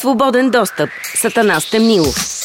Свободен достъп. Сатана Стемнилов.